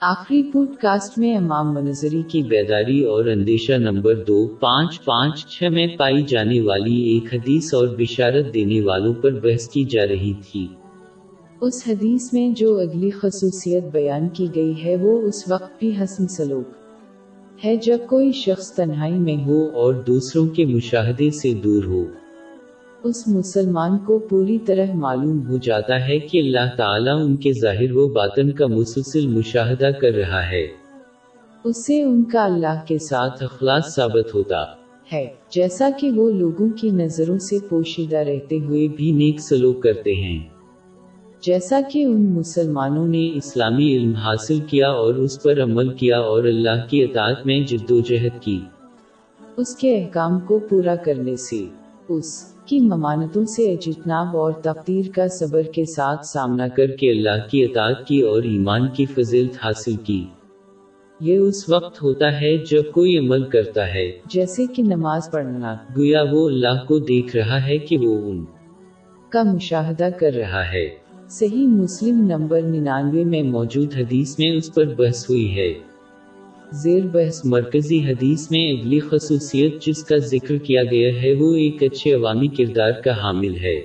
آخری pod cost میں امام منظری کی بیداری اور اندیشہ نمبر دو، پانچ پانچ، چھ میں پائی جانے والی ایک حدیث اور بشارت دینے والوں پر بحث کی جا رہی تھی۔ اس حدیث میں جو اگلی خصوصیت بیان کی گئی ہے، وہ اس وقت بھی حسن سلوک ہے جب کوئی شخص تنہائی میں ہو اور دوسروں کے مشاہدے سے دور ہو۔ اس مسلمان کو پوری طرح معلوم ہو جاتا ہے کہ اللہ تعالیٰ ان کے ظاہر و باطن کا مسلسل مشاہدہ کر رہا ہے۔ اس سے ان کا اللہ کے ساتھ اخلاص ثابت ہوتا ہے۔ جیسا کہ وہ لوگوں کی نظروں سے پوشیدہ رہتے ہوئے بھی نیک سلوک کرتے ہیں۔ جیسا کہ ان مسلمانوں نے اسلامی علم حاصل کیا اور اس پر عمل کیا اور اللہ کی اطاعت میں جد و جہد کی۔ اس کے احکام کو پورا کرنے سے اس کی ممانتوں سے اجتناب اور تقدیر کا صبر کے ساتھ سامنا کر کے اللہ کی اطاعت کی اور ایمان کی فضلت حاصل کی۔ یہ اس وقت ہوتا ہے جب کوئی عمل کرتا ہے۔ جیسے کہ نماز پڑھنا۔ گویا وہ اللہ کو دیکھ رہا ہے کہ وہ ان کا مشاہدہ کر رہا ہے۔ صحیح مسلم نمبر ننانوے میں موجود حدیث میں اس پر بحث ہوئی ہے۔ زیر بحث مرکزی حدیث میں اگلی خصوصیت جس کا ذکر کیا گیا ہے وہ ایک اچھے عوامی کردار کا حامل ہے۔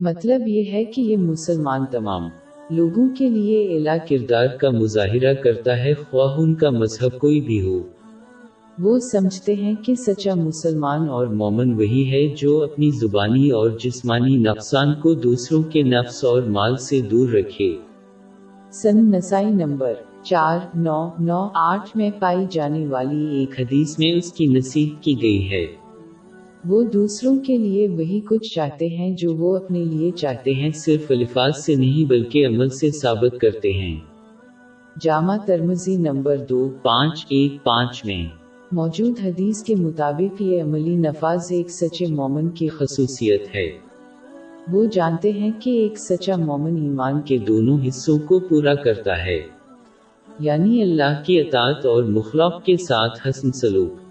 مطلب یہ ہے کہ یہ مسلمان تمام لوگوں کے لیے اعلیٰ کردار کا مظاہرہ کرتا ہے، خواہ ان کا مذہب کوئی بھی ہو۔ وہ سمجھتے ہیں کہ سچا مسلمان اور مومن وہی ہے جو اپنی زبانی اور جسمانی نقصان کو دوسروں کے نفس اور مال سے دور رکھے۔ سن نسائی نمبر چار نو نو آٹھ میں پائی جانے والی ایک حدیث میں اس کی نصیحت کی گئی ہے۔ وہ دوسروں کے لیے وہی کچھ چاہتے ہیں جو وہ اپنے لیے چاہتے ہیں، صرف الفاظ سے نہیں بلکہ عمل سے ثابت کرتے ہیں۔ جامع ترمزی نمبر دو، پانچ، ایک، پانچ میں۔ موجود حدیث کے مطابق یہ عملی نفاذ ایک سچے مومن کی خصوصیت ہے۔ وہ جانتے ہیں کہ ایک سچا مومن ایمان کے دونوں حصوں کو پورا کرتا ہے۔ یعنی اللہ کی اطاعت اور مخلوق کے ساتھ حسن سلوک۔